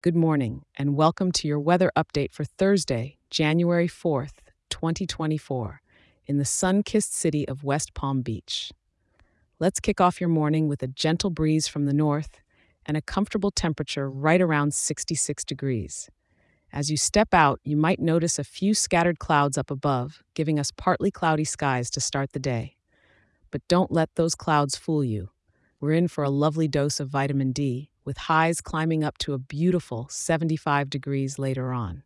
Good morning, and welcome to your weather update for Thursday, January 4th, 2024, in the sun kissed city of West Palm Beach. Let's kick off your morning with a gentle breeze from the north and a comfortable temperature right around 66 degrees. As you step out, you might notice a few scattered clouds up above, giving us partly cloudy skies to start the day. But don't let those clouds fool you. We're in for a lovely dose of vitamin D, with highs climbing up to a beautiful 75 degrees later on.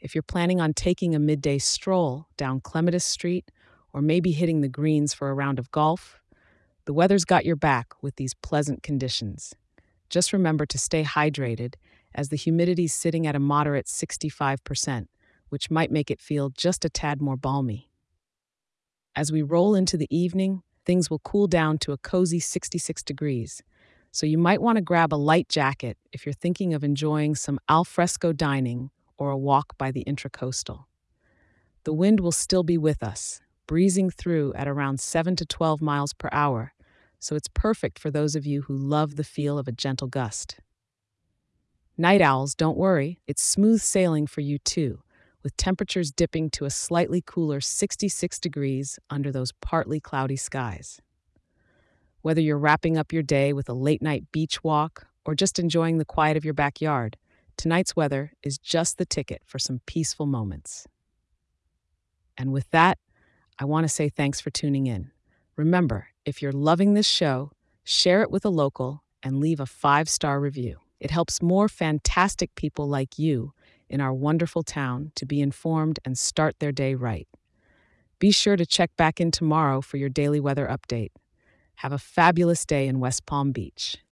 If you're planning on taking a midday stroll down Clematis Street or maybe hitting the greens for a round of golf, the weather's got your back with these pleasant conditions. Just remember to stay hydrated as the humidity's sitting at a moderate 65%, which might make it feel just a tad more balmy. As we roll into the evening, things will cool down to a cozy 66 degrees, so you might want to grab a light jacket if you're thinking of enjoying some alfresco dining or a walk by the intracoastal. The wind will still be with us, breezing through at around 7 to 12 miles per hour, so it's perfect for those of you who love the feel of a gentle gust. Night owls, don't worry, it's smooth sailing for you too, with temperatures dipping to a slightly cooler 66 degrees under those partly cloudy skies. Whether you're wrapping up your day with a late night beach walk or just enjoying the quiet of your backyard, tonight's weather is just the ticket for some peaceful moments. And with that, I want to say thanks for tuning in. Remember, if you're loving this show, share it with a local and leave a five star review. It helps more fantastic people like you in our wonderful town to be informed and start their day right. Be sure to check back in tomorrow for your daily weather update. Have a fabulous day in West Palm Beach.